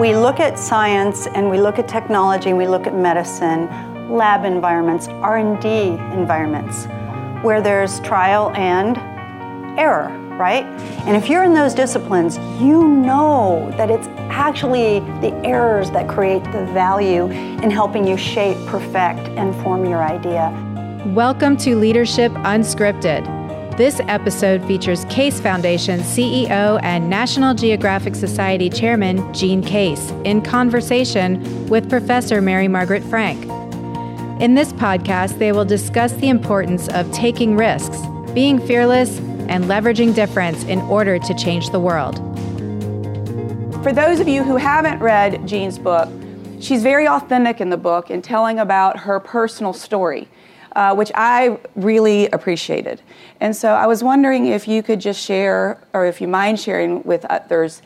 we look at science and we look at technology and we look at medicine, lab environments, R&D environments, where there's trial and error, right? And if you're in those disciplines, you know that it's actually the errors that create the value in helping you shape, perfect, and form your idea. Welcome to Leadership Unscripted this episode features Case Foundation CEO and National Geographic Society Chairman Jean Case in conversation with Professor Mary Margaret Frank. In this podcast, they will discuss the importance of taking risks, being fearless, and leveraging difference in order to change the world. For those of you who haven't read Jean's book, she's very authentic in the book in telling about her personal story uh, which I really appreciated. And so I was wondering if you could just share, or if you mind sharing with others,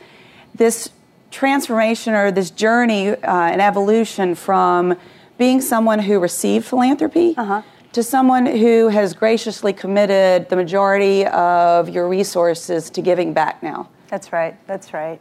this transformation or this journey uh, and evolution from being someone who received philanthropy uh-huh. to someone who has graciously committed the majority of your resources to giving back now. That's right, that's right.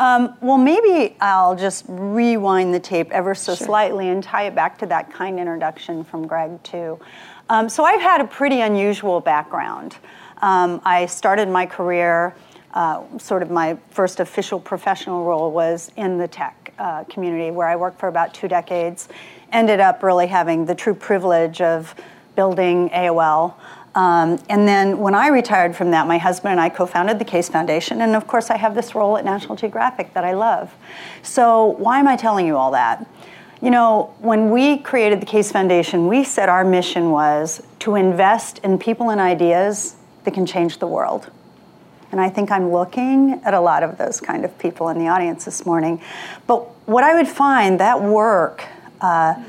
Um, well, maybe I'll just rewind the tape ever so sure. slightly and tie it back to that kind introduction from Greg, too. Um, so, I've had a pretty unusual background. Um, I started my career, uh, sort of my first official professional role was in the tech uh, community, where I worked for about two decades. Ended up really having the true privilege of building AOL. Um, and then when I retired from that, my husband and I co founded the Case Foundation. And of course, I have this role at National Geographic that I love. So, why am I telling you all that? You know, when we created the Case Foundation, we said our mission was to invest in people and ideas that can change the world. And I think I'm looking at a lot of those kind of people in the audience this morning. But what I would find that work, uh,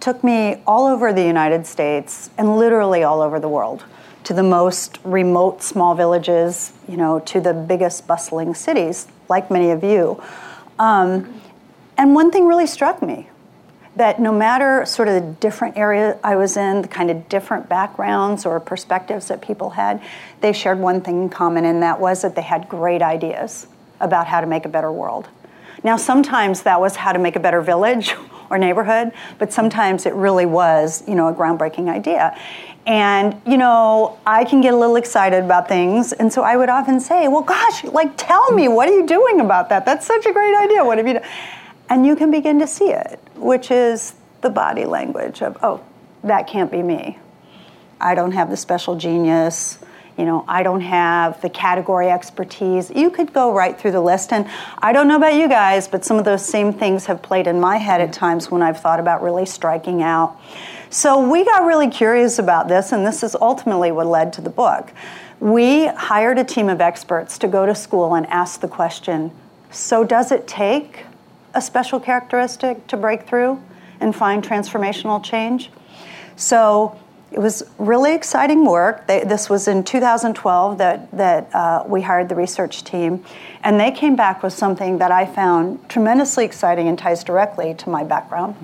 took me all over the United States and literally all over the world to the most remote small villages, you know, to the biggest bustling cities, like many of you. Um, and one thing really struck me that no matter sort of the different area I was in, the kind of different backgrounds or perspectives that people had, they shared one thing in common, and that was that they had great ideas about how to make a better world. Now, sometimes that was how to make a better village or neighborhood, but sometimes it really was, you know, a groundbreaking idea. And, you know, I can get a little excited about things. And so I would often say, well, gosh, like, tell me, what are you doing about that? That's such a great idea. What have you done? And you can begin to see it, which is the body language of, oh, that can't be me. I don't have the special genius you know, I don't have the category expertise. You could go right through the list. And I don't know about you guys, but some of those same things have played in my head at mm-hmm. times when I've thought about really striking out. So we got really curious about this, and this is ultimately what led to the book. We hired a team of experts to go to school and ask the question so, does it take a special characteristic to break through and find transformational change? So, it was really exciting work. They, this was in 2012 that, that uh, we hired the research team, and they came back with something that I found tremendously exciting and ties directly to my background,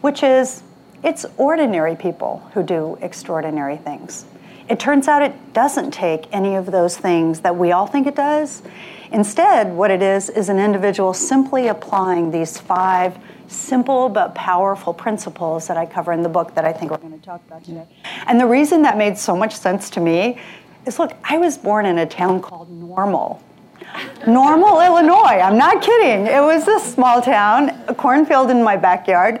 which is it's ordinary people who do extraordinary things. It turns out it doesn't take any of those things that we all think it does. Instead, what it is is an individual simply applying these five simple but powerful principles that I cover in the book that I think we're going to talk about today. And the reason that made so much sense to me is look, I was born in a town called Normal. Normal, Illinois. I'm not kidding. It was a small town, a cornfield in my backyard.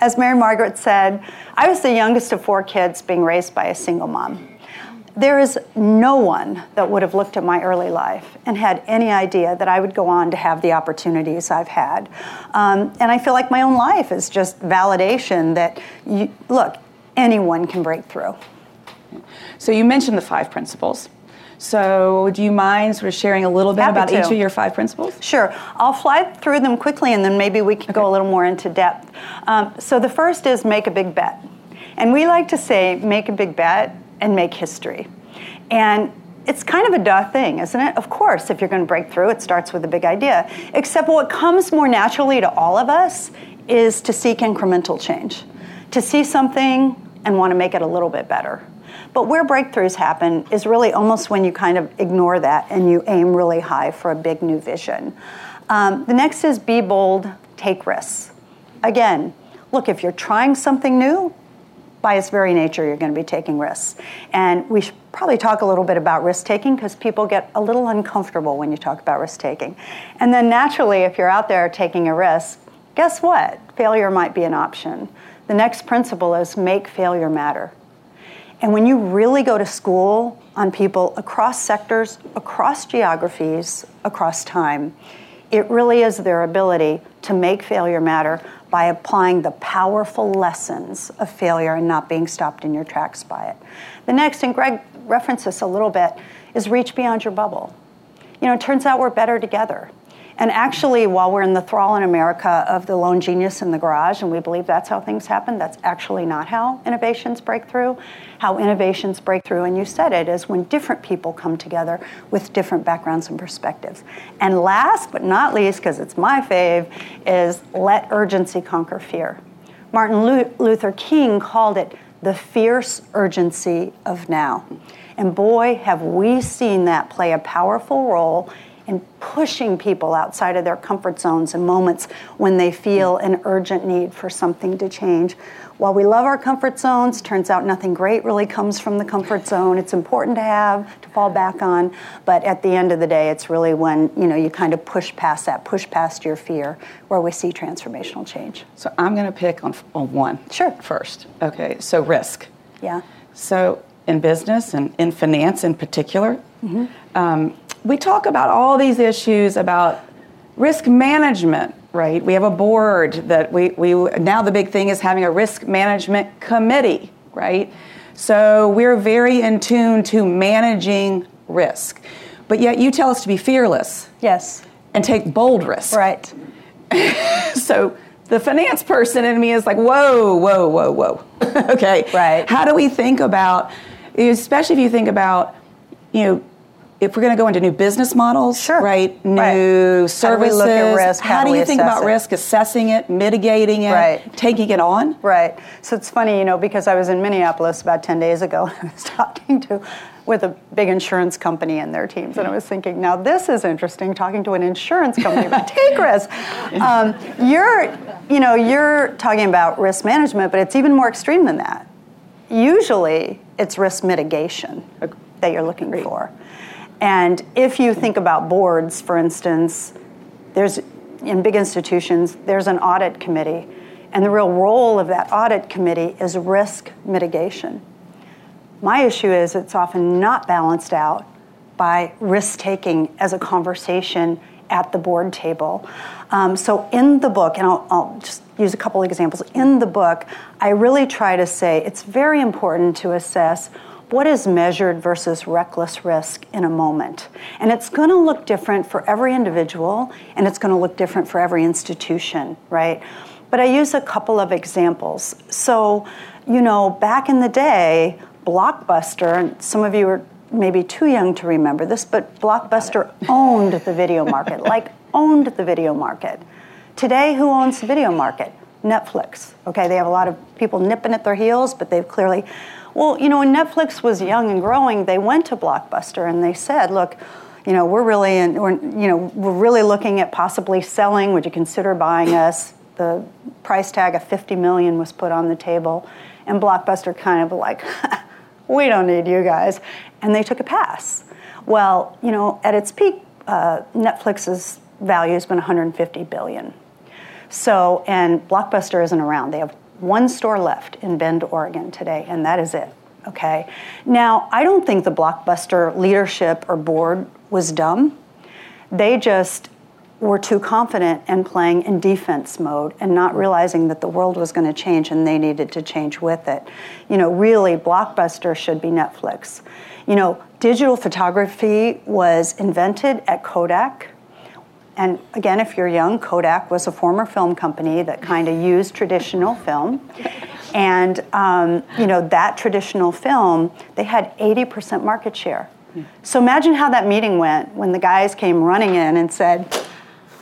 As Mary Margaret said, I was the youngest of four kids being raised by a single mom there is no one that would have looked at my early life and had any idea that I would go on to have the opportunities I've had. Um, and I feel like my own life is just validation that, you, look, anyone can break through. So you mentioned the five principles. So, do you mind sort of sharing a little bit Happy about to. each of your five principles? Sure. I'll fly through them quickly and then maybe we can okay. go a little more into depth. Um, so, the first is make a big bet. And we like to say, make a big bet and make history. And it's kind of a duh thing, isn't it? Of course, if you're going to break through, it starts with a big idea. Except what comes more naturally to all of us is to seek incremental change, to see something and want to make it a little bit better. But where breakthroughs happen is really almost when you kind of ignore that and you aim really high for a big new vision. Um, the next is be bold, take risks. Again, look, if you're trying something new, by its very nature, you're going to be taking risks. And we should probably talk a little bit about risk taking because people get a little uncomfortable when you talk about risk taking. And then naturally, if you're out there taking a risk, guess what? Failure might be an option. The next principle is make failure matter. And when you really go to school on people across sectors, across geographies, across time, it really is their ability to make failure matter by applying the powerful lessons of failure and not being stopped in your tracks by it. The next, and Greg referenced this a little bit, is reach beyond your bubble. You know, it turns out we're better together. And actually, while we're in the thrall in America of the lone genius in the garage, and we believe that's how things happen, that's actually not how innovations break through. How innovations break through, and you said it, is when different people come together with different backgrounds and perspectives. And last but not least, because it's my fave, is let urgency conquer fear. Martin Luther King called it the fierce urgency of now. And boy, have we seen that play a powerful role and pushing people outside of their comfort zones in moments when they feel an urgent need for something to change. While we love our comfort zones, turns out nothing great really comes from the comfort zone. It's important to have to fall back on, but at the end of the day, it's really when you know you kind of push past that, push past your fear, where we see transformational change. So I'm going to pick on, on one. Sure. First, okay. So risk. Yeah. So in business and in finance in particular, mm-hmm. um, we talk about all these issues about risk management, right? We have a board that we, we now the big thing is having a risk management committee, right? So we're very in tune to managing risk. But yet you tell us to be fearless. Yes. And take bold risks. Right. so the finance person in me is like, whoa, whoa, whoa, whoa. okay. Right. How do we think about, especially if you think about, you know, if we're going to go into new business models, sure. right? New right. services. How do, we look at risk? How, How do you think about it? risk? Assessing it, mitigating it, right. taking it on. Right. So it's funny, you know, because I was in Minneapolis about ten days ago, and I was talking to with a big insurance company and their teams, and I was thinking, now this is interesting, talking to an insurance company about take risk. Um, you're, you know, you're talking about risk management, but it's even more extreme than that. Usually, it's risk mitigation that you're looking Great. for. And if you think about boards, for instance, there's in big institutions, there's an audit committee. And the real role of that audit committee is risk mitigation. My issue is it's often not balanced out by risk taking as a conversation at the board table. Um, so, in the book, and I'll, I'll, just use a couple examples, in the book, I really try to say it's very important to assess what is measured versus reckless risk in a moment. And it's going to look different for every individual, and it's going to look different for every institution, right? But I use a couple of examples. So, you know, back in the day, Blockbuster, and some of you are maybe too young to remember this, but Blockbuster owned the video market, like owned the video market. Today, who owns the video market? Netflix. Okay, they have a lot of people nipping at their heels, but they've clearly well, you know, when Netflix was young and growing, they went to Blockbuster and they said, look, you know, we're really, in, we're, you know, we're really looking at possibly selling. Would you consider buying us? The price tag of 50 million was put on the table, and Blockbuster kind of like, we don't need you guys, and they took a pass. Well, you know, at its peak, uh, Netflix's value has been 150 billion. So, and Blockbuster isn't around. They have one store left in Bend, Oregon today, and that is it. Okay. Now, I don't think the Blockbuster leadership or board was dumb. They just were too confident and playing in defense mode and not realizing that the world was going to change and they needed to change with it. You know, really, Blockbuster should be Netflix. You know, digital photography was invented at Kodak and again, if you're young, Kodak was a former film company that kind of used traditional film. And, um, you know, that traditional film, they had 80% market share. So imagine how that meeting went when the guys came running in and said,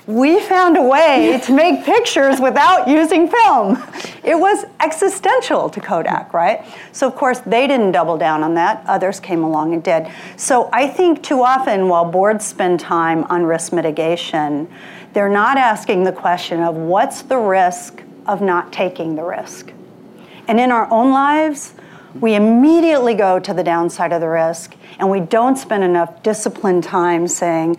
we found a way to make pictures without using film. It was existential to Kodak, right? So, of course, they didn't double down on that. Others came along and did. So, I think too often while boards spend time on risk mitigation, they're not asking the question of what's the risk of not taking the risk. And in our own lives, we immediately go to the downside of the risk and we don't spend enough disciplined time saying,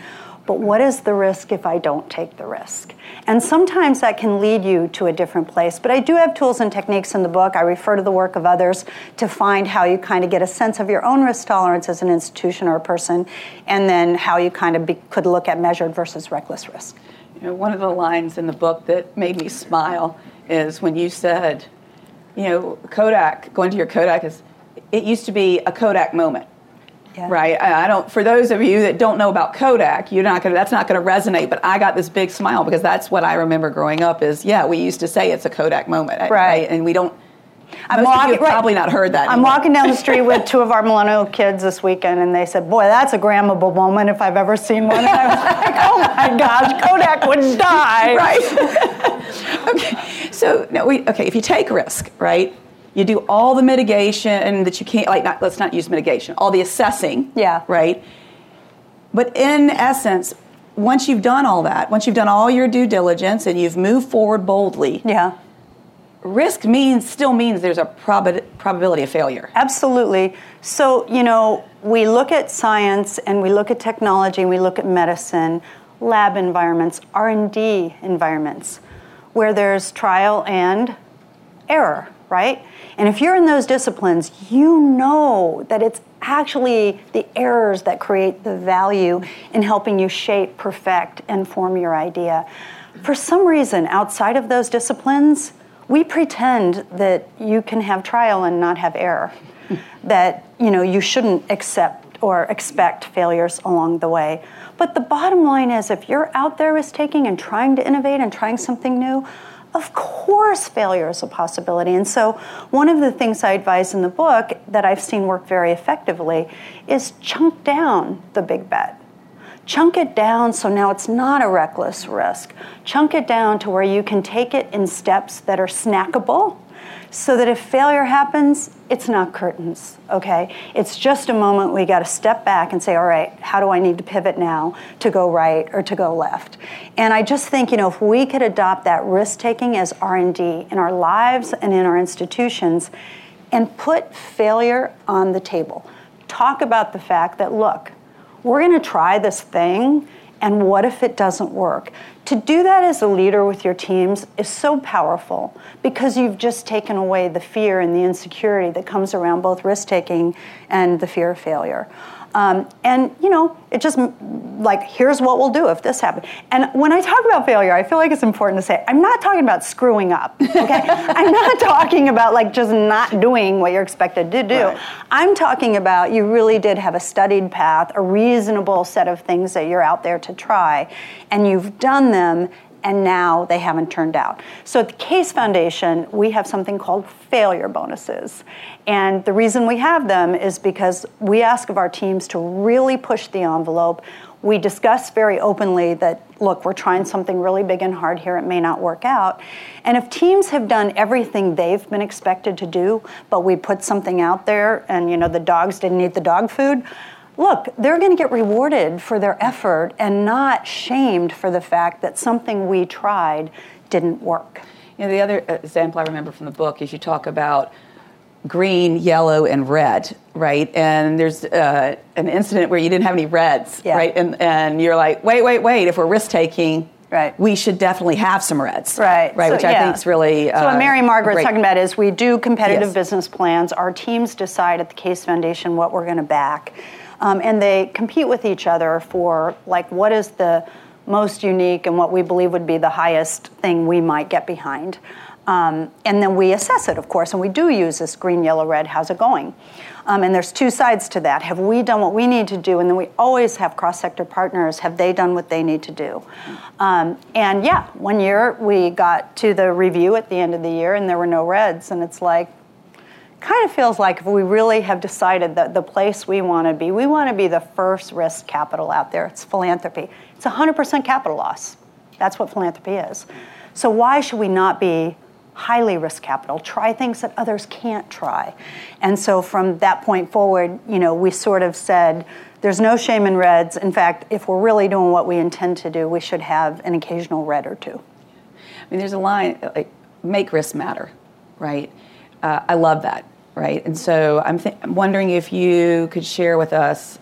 but what is the risk if I don't take the risk? And sometimes that can lead you to a different place. But I do have tools and techniques in the book. I refer to the work of others to find how you kind of get a sense of your own risk tolerance as an institution or a person, and then how you kind of be, could look at measured versus reckless risk. You know, one of the lines in the book that made me smile is when you said, you know, Kodak, going to your Kodak is, it used to be a Kodak moment yeah. Right. I don't. For those of you that don't know about Kodak, you're not gonna. That's not gonna resonate. But I got this big smile because that's what I remember growing up. Is yeah, we used to say it's a Kodak moment, right? right? And we don't. I'm Most walking, of you have probably not heard that. I'm walking down the street with two of our millennial kids this weekend, and they said, "Boy, that's a grammable moment if I've ever seen one." And I was like, "Oh my gosh, Kodak would die!" Right. okay. So no, we okay. If you take risk, right? You do all the mitigation that you can't like not, let's not use mitigation all the assessing yeah. right? But in essence once you've done all that once you've done all your due diligence and you've moved forward boldly yeah. risk means still means there's a prob- probability of failure. Absolutely. So you know we look at science and we look at technology and we look at medicine lab environments r&d environments where there's trial and error right? And if you're in those disciplines, you know that it's actually the errors that create the value in helping you shape, perfect, and form your idea. For some reason, outside of those disciplines, we pretend that you can have trial and not have error. that you know you shouldn't accept or expect failures along the way. But the bottom line is if you're out there risk taking and trying to innovate and trying something new, of course, failure is a possibility. And so, one of the things I advise in the book that I've seen work very effectively is chunk down the big bet. Chunk it down so now it's not a reckless risk. Chunk it down to where you can take it in steps that are snackable so that if failure happens, it's not curtains, okay? It's just a moment we got to step back and say, all right, how do I need to pivot now to go right or to go left? And I just think, you know, if we could adopt that risk taking as R&D in our lives and in our institutions and put failure on the table. Talk about the fact that look, we're going to try this thing and what if it doesn't work? To do that as a leader with your teams is so powerful because you've just taken away the fear and the insecurity that comes around both risk taking and the fear of failure. Um, and you know, it just like here's what we'll do if this happens. And when I talk about failure, I feel like it's important to say I'm not talking about screwing up. Okay, I'm not talking about like just not doing what you're expected to do. Right. I'm talking about you really did have a studied path, a reasonable set of things that you're out there to try, and you've done them and now they haven't turned out. So at the Case Foundation, we have something called failure bonuses. And the reason we have them is because we ask of our teams to really push the envelope. We discuss very openly that, look, we're trying something really big and hard here, it may not work out. And if teams have done everything they've been expected to do, but we put something out there and, you know, the dogs didn't eat the dog food, look, they're going to get rewarded for their effort and not shamed for the fact that something we tried didn't work. You know, the other example I remember from the book is you talk about green, yellow, and red, right? And there's uh, an incident where you didn't have any reds, yeah. right? And, and you're like, wait, wait, wait, if we're risk taking, Right. We should definitely have some reds. Right. Right, so, which I think is really. Uh, so, what Mary Margaret's talking about is we do competitive yes. business plans. Our teams decide at the Case Foundation what we're going to back. Um, and they compete with each other for, like, what is the most unique and what we believe would be the highest thing we might get behind. Um, and then we assess it, of course, and we do use this green, yellow, red. How's it going? Um, and there's two sides to that. Have we done what we need to do? And then we always have cross sector partners. Have they done what they need to do? Um, and yeah, one year we got to the review at the end of the year and there were no reds. And it's like, kind of feels like if we really have decided that the place we want to be, we want to be the first risk capital out there. It's philanthropy. It's 100% capital loss. That's what philanthropy is. So why should we not be highly risk capital, try things that others can't try. And so from that point forward, you know, we sort of said there's no shame in reds. In fact, if we're really doing what we intend to do, we should have an occasional red or two. I mean, there's a line like make risk matter, right? Uh, I love that, right? And so I'm, th- I'm wondering if you could share with us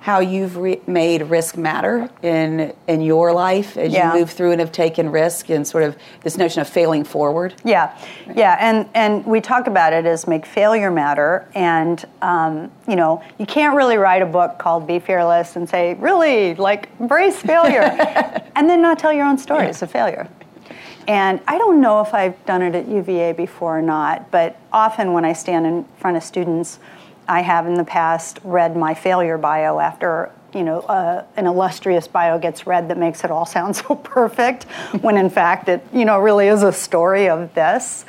how you've re- made risk matter in in your life as Yeah. you move through and have taken risk and sort of this notion of failing forward. Yeah, yeah, and and we talk about it as make failure matter, and um, you know you can't really write a book called Be Fearless and say really like embrace failure, and then not tell your own stories of failure. And I don't know if I've done it at UVA before or not, but often when I stand in front of students, I have in the past read my failure bio after you know uh, an illustrious bio gets read that makes it all sound so perfect, when in fact it you know really is a story of this.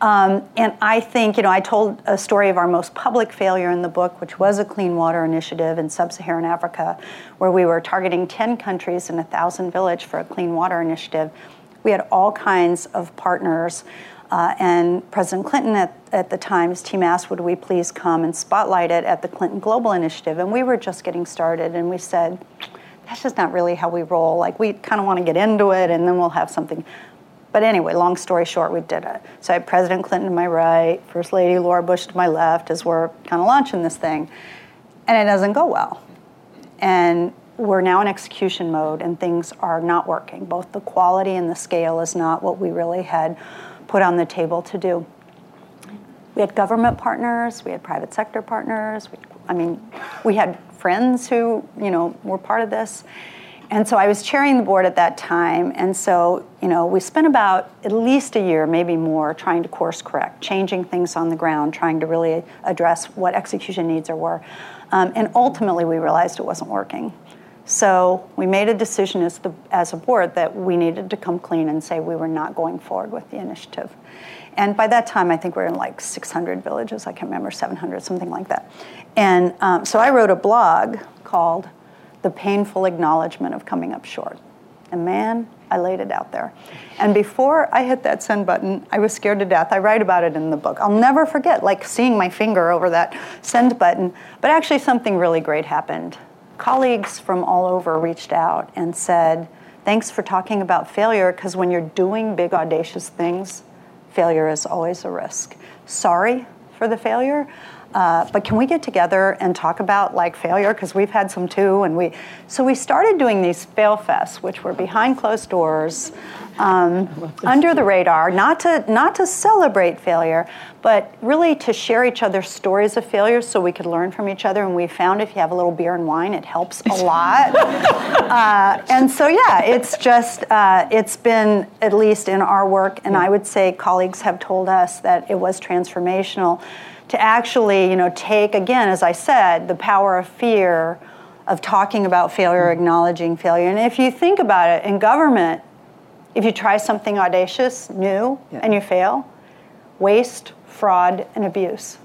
Um, and I think you know I told a story of our most public failure in the book, which was a clean water initiative in sub-Saharan Africa, where we were targeting 10 countries and a thousand village for a clean water initiative. We had all kinds of partners. Uh, and President Clinton at, at the time's team asked, Would we please come and spotlight it at the Clinton Global Initiative? And we were just getting started, and we said, That's just not really how we roll. Like, we kind of want to get into it, and then we'll have something. But anyway, long story short, we did it. So I had President Clinton to my right, First Lady Laura Bush to my left as we're kind of launching this thing. And it doesn't go well. And we're now in execution mode, and things are not working. Both the quality and the scale is not what we really had put on the table to do. We had government partners, we had private sector partners. We, I mean, we had friends who, you know, were part of this. And so I was chairing the board at that time, and so, you know, we spent about at least a year, maybe more, trying to course correct, changing things on the ground, trying to really address what execution needs are were. Um, and ultimately, we realized it wasn't working. So we made a decision as, the, as a board that we needed to come clean and say we were not going forward with the initiative. And by that time, I think we are in like 600 villages. I can't remember, 700, something like that. And um, so I wrote a blog called The Painful Acknowledgement of Coming Up Short. And man, I laid it out there. And before I hit that send button, I was scared to death. I write about it in the book. I'll never forget, like seeing my finger over that send button. But actually, something really great happened colleagues from all over reached out and said, Thanks for talking about failure, because when you're doing big, audacious things, failure is always a risk. Sorry for the failure. Uh, but can we get together and talk about like failure because we've had some too and we so we started doing these fail fests which were behind closed doors um, under the radar not to not to celebrate failure but really to share each other's stories of failure so we could learn from each other. And we found if you have a little beer and wine it helps a lot. Uh, and so yeah it's just uh, it's been at least in our work and i would say colleagues have told us that it was transformational to actually you know take again as i said the power of fear of talking about failure acknowledging failure. And if you think about it in government if you try something audacious new Yeah. and you fail waste fraud and abuse.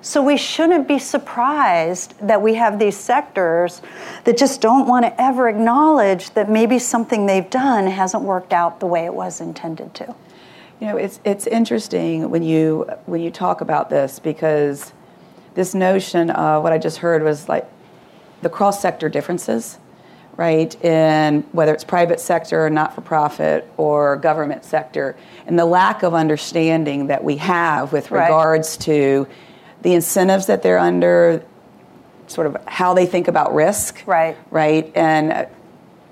So we shouldn't be surprised that we have these sectors that just don't want to ever acknowledge that maybe something they've done hasn't worked out the way it was intended to. You know, it's it's interesting when you when you talk about this because this notion of what I just heard was like the cross sector differences, right? In whether it's private sector, or not for profit, or government sector, and the lack of understanding that we have with Right. regards to the incentives that they're under, sort of how they think about risk, Right. Right, and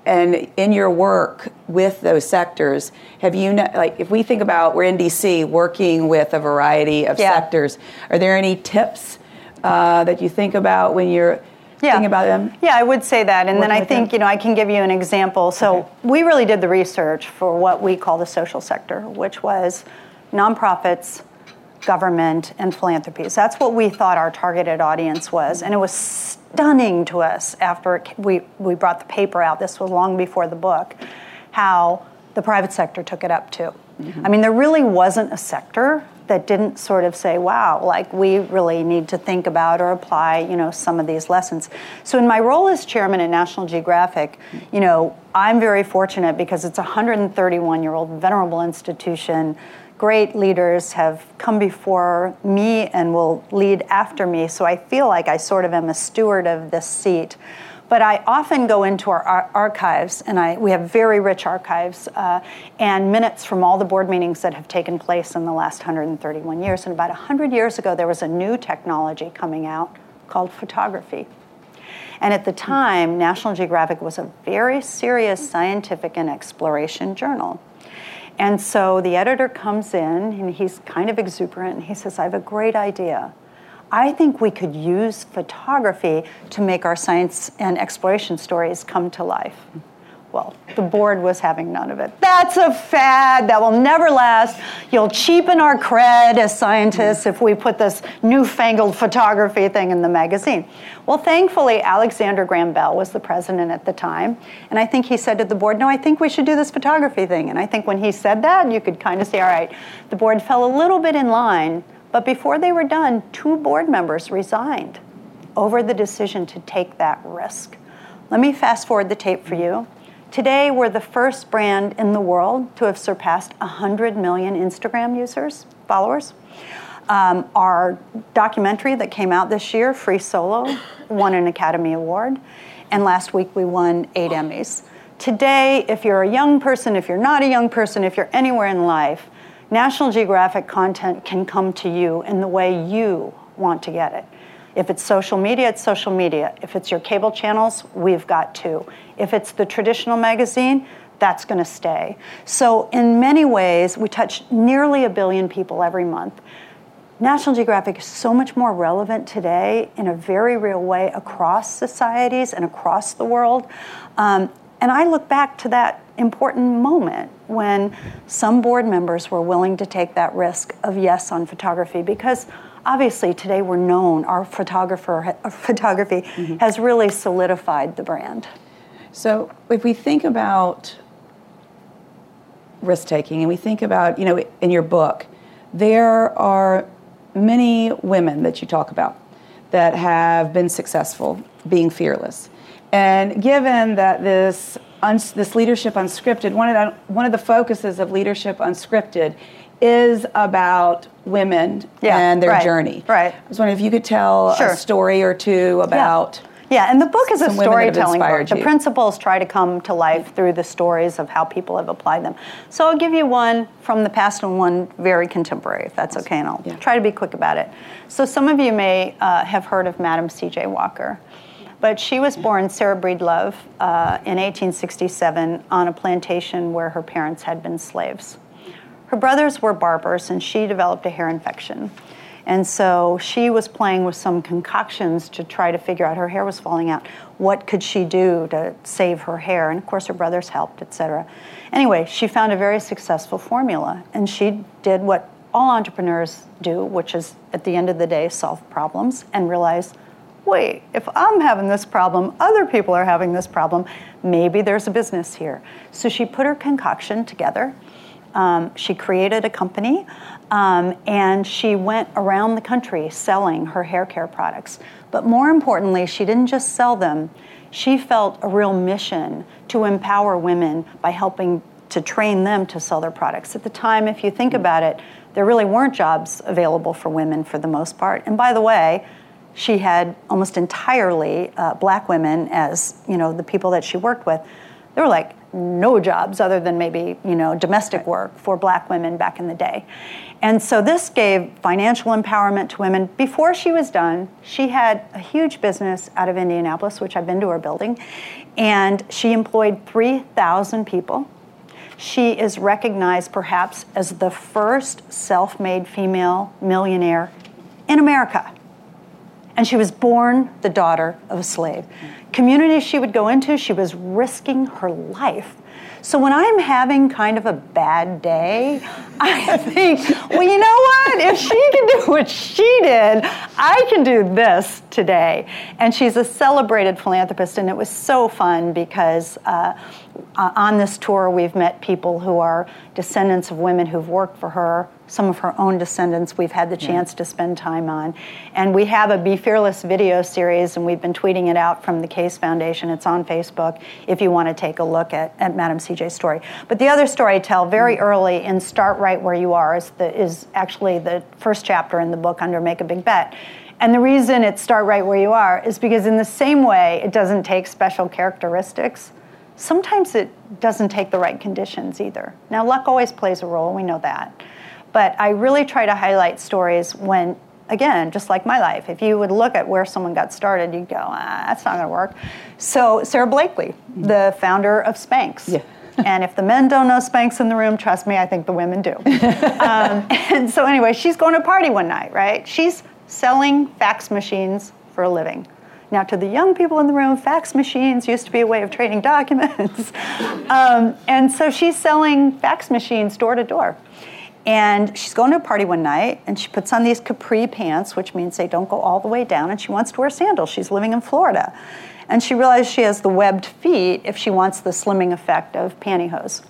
and in your work with those sectors, have you like if we think about we're in DC working with a variety of Yeah. sectors, are there any tips uh, that you think about when you're thinking about them? Yeah, I would say that. And then I think, them? you know, I can give you an example. So Okay. we really did the research for what we call the social sector, which was nonprofits, government, and philanthropies. That's what we thought our targeted audience was. And it was stunning to us after it, we, we brought the paper out, this was long before the book, how the private sector took it up too. Mm-hmm. I mean, there really wasn't a sector that didn't sort of say, wow, like we really need to think about or apply, you know, some of these lessons. So in my role as chairman at National Geographic, you know, I'm very fortunate because it's a 131 year old venerable institution. Great leaders have come before me and will lead after me. So I feel like I sort of am a steward of this seat. But I often go into our ar- archives, and I, we have very rich archives uh, and minutes from all the board meetings that have taken place in the last 131 years. And about 100 years ago, there was a new technology coming out called photography. And at the time, National Geographic was a very serious scientific and exploration journal. And so the editor comes in, and he's kind of exuberant, and he says, I have a great idea. I think we could use photography to make our science and exploration stories come to life. Well, the board was having none of it. That's a fad that will never last. You'll cheapen our cred as scientists if we put this newfangled photography thing in the magazine. Well, thankfully, Alexander Graham Bell was the president at the time, and I think he said to the board, No, I think we should do this photography thing. And I think when he said that, you could kind of say, All right, the board fell a little bit in line but before they were done, two board members resigned over the decision to take that risk. Let me fast forward the tape for you. Today, we're the first brand in the world to have surpassed 100 million Instagram users, followers. Um, our documentary that came out this year, Free Solo, won an Academy Award. And last week we won eight Emmys. Today, if you're a young person, if you're not a young person, if you're anywhere in life, National Geographic content can come to you in the way you want to get it. If it's social media, it's social media. If it's your cable channels, we've got two. If it's the traditional magazine, that's going to stay. So, in many ways, we touch nearly a billion people every month. National Geographic is so much more relevant today in a very real way across societies and across the world. Um, and I look back to that important moment when some board members were willing to take that risk of yes on photography because obviously today we're known our photographer photography mm-hmm. has really solidified the brand so if we think about risk taking and we think about you know in your book there are many women that you talk about that have been successful being fearless and given that this uns, this leadership unscripted, one of the one of the focuses of leadership unscripted is about women yeah, and their right, journey. Right. I was wondering if you could tell sure. a story or two about. Yeah. Yeah, and the book is a storytelling book. The principles try to come to life through the stories of how people have applied them. So I'll give you one from the past and one very contemporary, if that's okay, and I'll yeah. try to be quick about it. So some of you may uh, have heard of Madam C.J. Walker. But she was born Sarah Breedlove uh, in 1867 on a plantation where her parents had been slaves. Her brothers were barbers, and she developed a hair infection. And so she was playing with some concoctions to try to figure out her hair was falling out. What could she do to save her hair? And of course, her brothers helped, etc. Anyway, she found a very successful formula, and she did what all entrepreneurs do, which is at the end of the day solve problems and realize wait, if I'm having this problem, other people are having this problem, maybe there's a business here. So she put her concoction together. Um, she created a company um, and she went around the country selling her hair care products. But more importantly, she didn't just sell them, she felt a real mission to empower women by helping to train them to sell their products. At the time, if you think about it, there really weren't jobs available for women for the most part. And by the way, she had almost entirely uh, black women as you know the people that she worked with. There were like no jobs other than maybe you know domestic work for black women back in the day. And so this gave financial empowerment to women. Before she was done, she had a huge business out of Indianapolis, which I've been to her building, and she employed 3,000 people. She is recognized perhaps as the first self made female millionaire in America and she was born the daughter of a slave. Communities she would go into, she was risking her life. So when I'm having kind of a bad day, I think, well, you know what? If she can do what she did, I can do this today. And she's a celebrated philanthropist, and it was so fun because uh, on this tour we've met people who are descendants of women who've worked for her some of her own descendants we've had the chance to spend time on. And we have a Be Fearless video series, and we've been tweeting it out from the Case Foundation. It's on Facebook if you want to take a look at, at Madam CJ's story. But the other story I tell very mm. early in Start Right Where You Are is, the, is actually the first chapter in the book under Make a Big Bet. And the reason it Start Right Where You Are is because, in the same way, it doesn't take special characteristics sometimes it doesn't take the right conditions either. Now, luck always plays a role, we know that. But I really try to highlight stories when, again, just like my life, if you would look at where someone got started, you'd go, ah, that's not going to work. So, Sara Blakely, the founder of Spanx. Yeah. and if the men don't know Spanx in the room, trust me, I think the women do. um, and so, anyway, she's going to a party one night, right? She's selling fax machines for a living. Now, to the young people in the room, fax machines used to be a way of trading documents. um, and so she's selling fax machines door to door. And she's going to a party one night and she puts on these capri pants, which means they don't go all the way down, and she wants to wear sandals. She's living in Florida. And she realizes she has the webbed feet if she wants the slimming effect of pantyhose.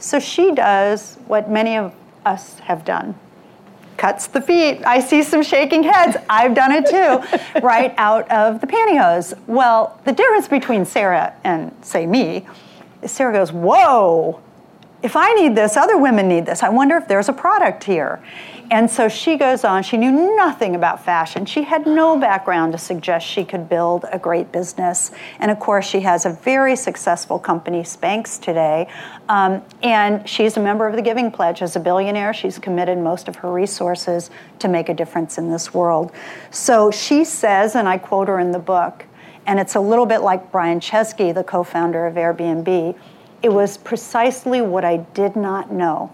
So she does what many of us have done cuts the feet. I see some shaking heads. I've done it too, right out of the pantyhose. Well, the difference between Sara and, say, me is Sara goes, Whoa, if I need this, other women need this. I wonder if there's a product here. And so she goes on. She knew nothing about fashion. She had no background to suggest she could build a great business. And of course, she has a very successful company, Spanx, today. Um, and she's a member of the Giving Pledge. As a billionaire, she's committed most of her resources to make a difference in this world. So she says, and I quote her in the book, and it's a little bit like Brian Chesky, the co founder of Airbnb it was precisely what I did not know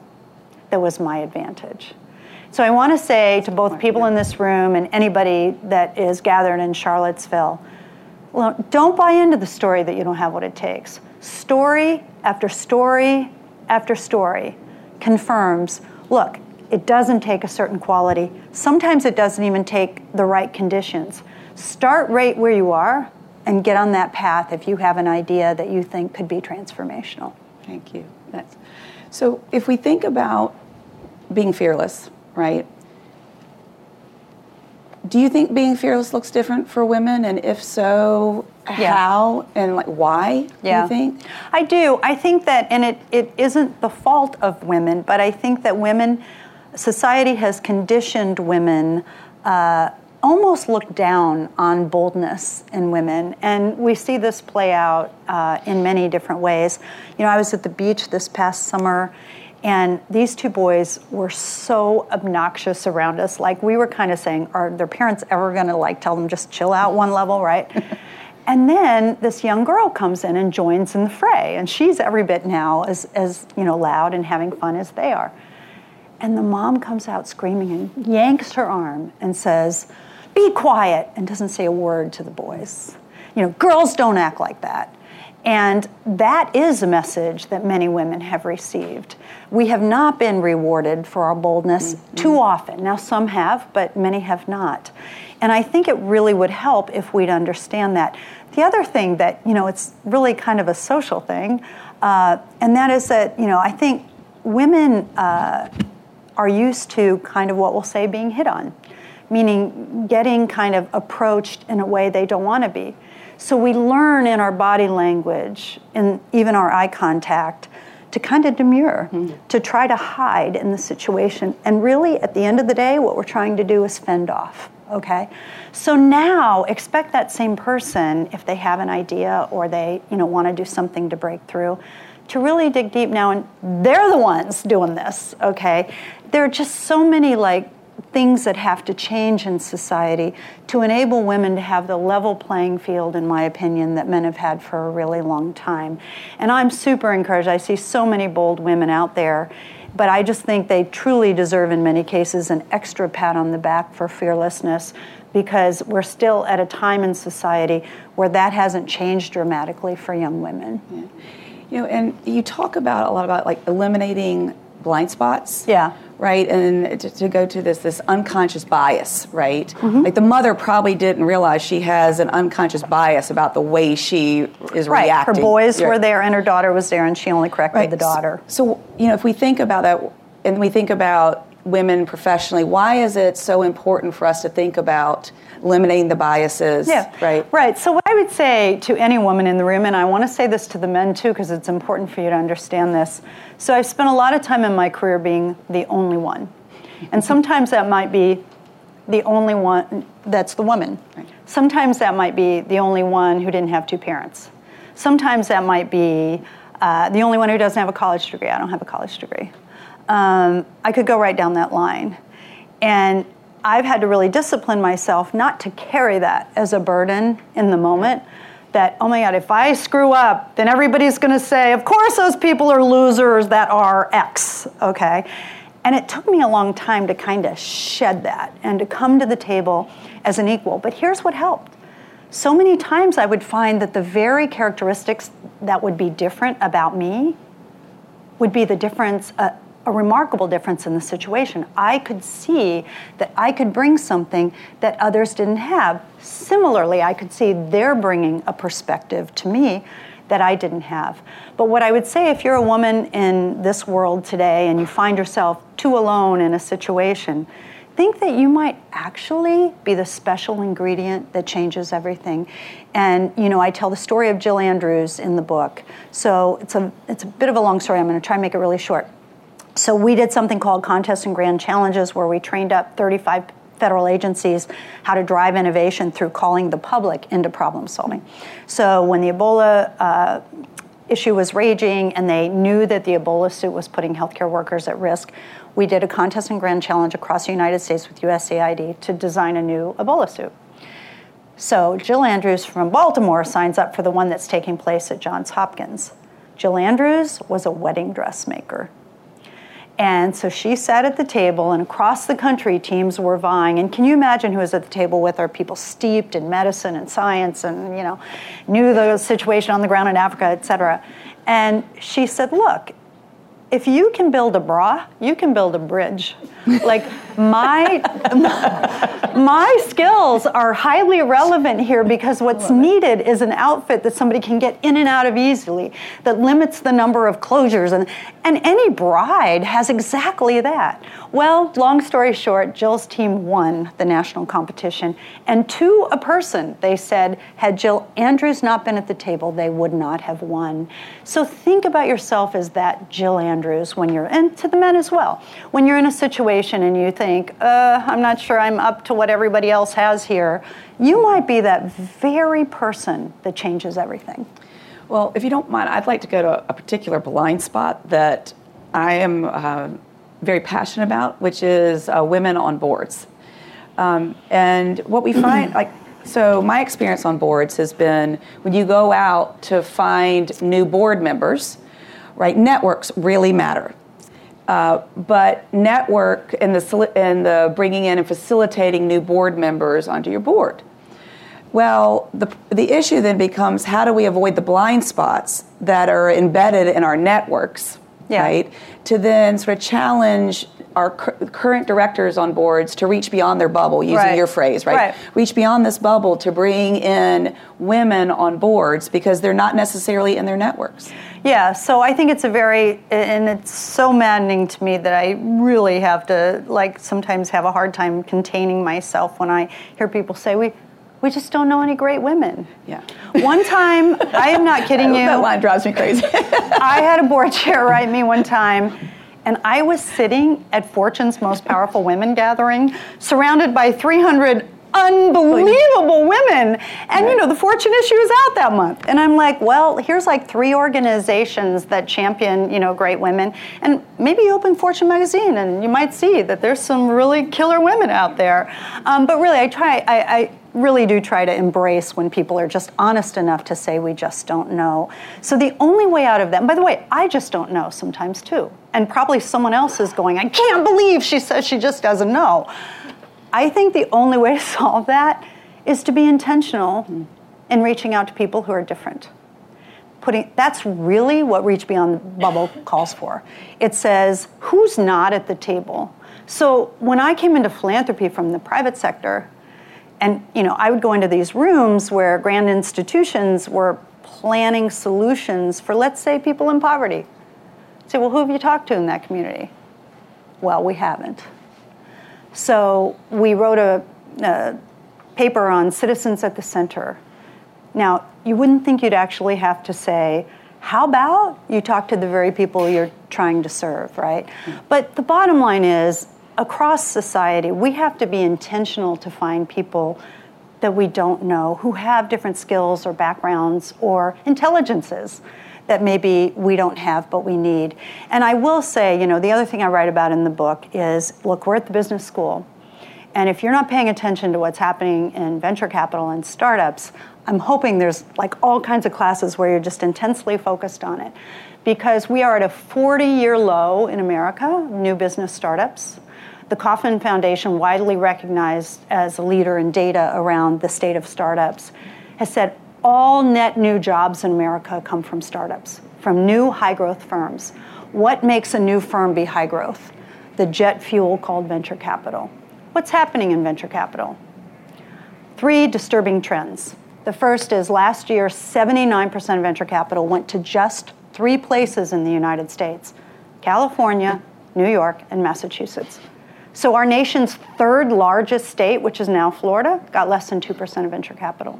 that was my advantage. So I want to say to both people in this room and anybody that is gathered in Charlottesville, well, don't buy into the story that you don't have what it takes. Story after story after story confirms look, it doesn't take a certain quality. Sometimes it doesn't even take the right conditions. Start right where you are and get on that path if you have an idea that you think could be transformational. Thank you. That's, so if we think about being fearless, right? Do you think being fearless looks different for women? And if so, yeah. how and like why yeah. do you think? I do. I think that, and it, it isn't the fault of women, but I think that women, society has conditioned women uh, almost look down on boldness in women. And we see this play out uh, in many different ways. You know, I was at the beach this past summer. And these two boys were so obnoxious around us. Like we were kind of saying, are their parents ever going to like tell them just chill out one level, right? and then this young girl comes in and joins in the fray, and she's every bit now as as you know loud and having fun as they are. And the mom comes out screaming and yanks her arm and says, be quiet, and doesn't say a word to the boys. You know, girls don't act like that. And that is a message that many women have received. We have not been rewarded for our boldness mm-hmm. too often. Now, some have, but many have not. And I think it really would help if we'd understand that. The other thing that, you know, it's really kind of a social thing, uh, and that is that, you know, I think women uh, are used to kind of what we'll say being hit on meaning getting kind of approached in a way they don't want to be. So we learn in our body language and even our eye contact to kind of demur, mm-hmm. to try to hide in the situation. And really, at the end of the day, what we're trying to do is fend off. Okay, so now expect that same person if they have an idea or they, you know, want to do something to break through, to really dig deep now. And they're the ones doing this. Okay, there are just so many like things that have to change in society to enable women to have the level playing field, in my opinion, that men have had for a really long time. And I'm super encouraged. I see so many bold women out there, but I just think they truly deserve, in many cases, an extra pat on the back for fearlessness because we're still at a time in society where that hasn't changed dramatically for young women. Yeah. You know, and you talk about a lot about like eliminating blind spots. Yeah. Right, and to, to go to this this unconscious bias, right? Mm-hmm. Like the mother probably didn't realize she has an unconscious bias about the way she is right. reacting. Her boys yeah. were there, and her daughter was there, and she only corrected right. the daughter. So, so, you know, if we think about that, and we think about women professionally, why is it so important for us to think about eliminating the biases? Yeah, right. Right. So what I would say to any woman in the room, and I want to say this to the men too, because it's important for you to understand this. So I've spent a lot of time in my career being the only one, and sometimes that might be the only one that's the woman. Right. Sometimes that might be the only one who didn't have two parents. Sometimes that might be uh, the only one who doesn't have a college degree. I don't have a college degree. Um, I could go right down that line. And I've had to really discipline myself not to carry that as a burden in the moment. That, oh my God, if I screw up, then everybody's to say, of course, those people are losers that are X, okay? And it took me a long time to kind of shed that and to come to the table as an equal. But here's what helped. So many times I would find that the very characteristics that would be different about me would be the difference, uh, a remarkable difference in the situation. I could see that I could bring something that others didn't have. Similarly, I could see they're bringing a perspective to me that I didn't have. But what I would say if you're a woman in this world today and you find yourself too alone in a situation, think that you might actually be the special ingredient that changes everything. And you know, I tell the story of Jill Andrews in the book. So it's a it's a bit of a long story. I'm going to try and make it really short. So we did something called Contest and Grand Challenges where we trained up 35 federal agencies how to drive innovation through calling the public into problem solving. So when the Ebola uh, issue was raging and they knew that the Ebola suit was putting healthcare workers at risk, we did a contest and grand challenge across the United States with USAID to design a new Ebola suit. So Jill Andrews from Baltimore signs up for the one that's taking place at Johns Hopkins. Jill Andrews was a wedding dressmaker. And so she sat at the table, and across the country, teams were vying. And can you imagine who was at the table with her? People steeped in medicine and science, and you know, knew the situation on the ground in Africa, et cetera. And she said, "Look, if you can build a bra, you can build a bridge. like my my skills are highly relevant here because what's needed is an outfit that somebody can get in and out of easily that limits the number of closures and and any bride has exactly that. Well, long story short, Jill's team won the national competition and to a person they said had Jill Andrews not been at the table, they would not have won. So think about yourself as that Jill Andrews when you're and to the men as well. When you're in a situation and you think, uh, I'm not sure I'm up to what everybody else has here, you might be that very person that changes everything. Well, if you don't mind, I'd like to go to a particular blind spot that I am uh, very passionate about, which is uh, women on boards. Um, and what we find, like, so my experience on boards has been when you go out to find new board members, right? Networks really matter. Uh, but network and the, and the bringing in and facilitating new board members onto your board. Well, the, the issue then becomes how do we avoid the blind spots that are embedded in our networks, yeah. right? To then sort of challenge our current directors on boards to reach beyond their bubble, using right. your phrase, right? right? Reach beyond this bubble to bring in women on boards because they're not necessarily in their networks. Yeah, so I think it's a very, and it's so maddening to me that I really have to, like, sometimes have a hard time containing myself when I hear people say, we, we just don't know any great women. Yeah. One time, I am not kidding you. That line drives me crazy. I had a board chair write me one time and I was sitting at Fortune's Most Powerful Women gathering, surrounded by 300 unbelievable women. And you know, the Fortune issue is out that month. And I'm like, well, here's like three organizations that champion, you know, great women. And maybe you open Fortune magazine and you might see that there's some really killer women out there. Um, but really, I try, I, I really do try to embrace when people are just honest enough to say we just don't know. So the only way out of that, and by the way, I just don't know sometimes too. And probably someone else is going, I can't believe she says she just doesn't know. I think the only way to solve that is to be intentional in reaching out to people who are different. Putting that's really what Reach Beyond Bubble calls for. It says who's not at the table. So when I came into philanthropy from the private sector, and you know, I would go into these rooms where grand institutions were planning solutions for, let's say, people in poverty. I'd say, well, who have you talked to in that community? Well, we haven't. So we wrote a, a paper on citizens at the center. Now, you wouldn't think you'd actually have to say, how about you talk to the very people you're trying to serve, right? Hmm. But the bottom line is, across society, we have to be intentional to find people that we don't know who have different skills or backgrounds or intelligences that maybe we don't have but we need. And I will say, you know, the other thing I write about in the book is look, we're at the business school. And if you're not paying attention to what's happening in venture capital and startups, I'm hoping there's like all kinds of classes where you're just intensely focused on it. Because we are at a 40 year low in America, new business startups. The Kauffman Foundation, widely recognized as a leader in data around the state of startups, has said all net new jobs in America come from startups, from new high growth firms. What makes a new firm be high growth? The jet fuel called venture capital. What's happening in venture capital? Three disturbing trends. The first is last year, 79% of venture capital went to just three places in the United States California, New York, and Massachusetts. So, our nation's third largest state, which is now Florida, got less than 2% of venture capital.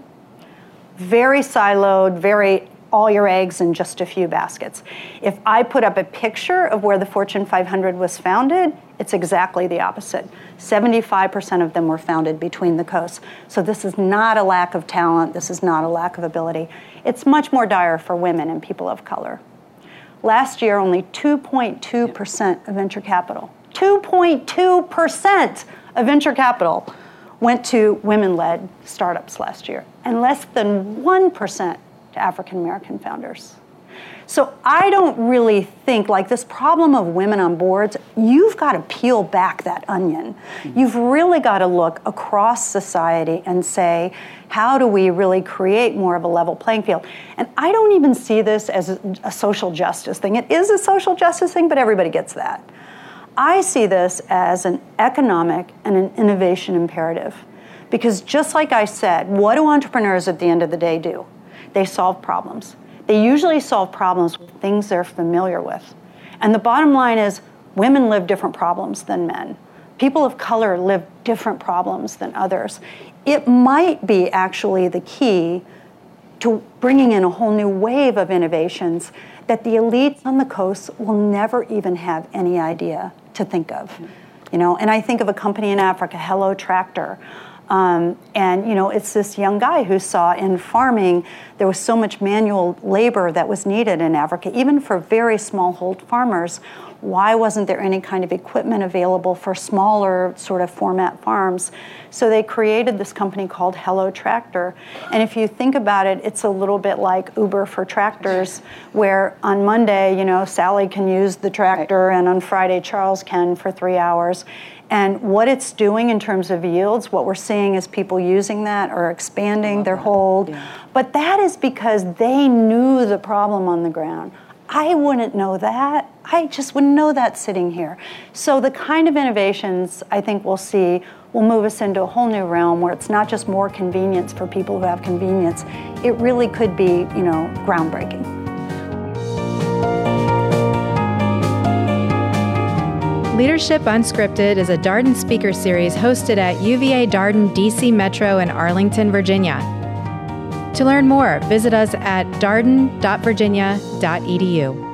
Very siloed, very all your eggs in just a few baskets. If I put up a picture of where the Fortune 500 was founded, it's exactly the opposite. 75% of them were founded between the coasts. So this is not a lack of talent, this is not a lack of ability. It's much more dire for women and people of color. Last year, only 2.2% of venture capital, 2.2% of venture capital went to women led startups last year, and less than 1% to African American founders. So I don't really think like this problem of women on boards, you've got to peel back that onion. Mm-hmm. You've really got to look across society and say, how do we really create more of a level playing field? And I don't even see this as a, a social justice thing. It is a social justice thing, but everybody gets that. I see this as an economic and an innovation imperative. Because just like I said, what do entrepreneurs at the end of the day do? They solve problems. They usually solve problems with things they're familiar with. And the bottom line is women live different problems than men. People of color live different problems than others. It might be actually the key to bringing in a whole new wave of innovations that the elites on the coast will never even have any idea to think of. You know, and I think of a company in Africa, Hello Tractor. Um, and you know, it's this young guy who saw in farming there was so much manual labor that was needed in Africa, even for very smallhold farmers. Why wasn't there any kind of equipment available for smaller sort of format farms? So they created this company called Hello Tractor. And if you think about it, it's a little bit like Uber for tractors, where on Monday, you know, Sally can use the tractor, right. and on Friday, Charles can for three hours. And what it's doing in terms of yields, what we're seeing is people using that or expanding their hold. Yeah. But that is because they knew the problem on the ground. I wouldn't know that. I just wouldn't know that sitting here. So the kind of innovations I think we'll see will move us into a whole new realm where it's not just more convenience for people who have convenience. It really could be, you know, groundbreaking. Leadership Unscripted is a Darden speaker series hosted at UVA Darden DC Metro in Arlington, Virginia. To learn more, visit us at darden.virginia.edu.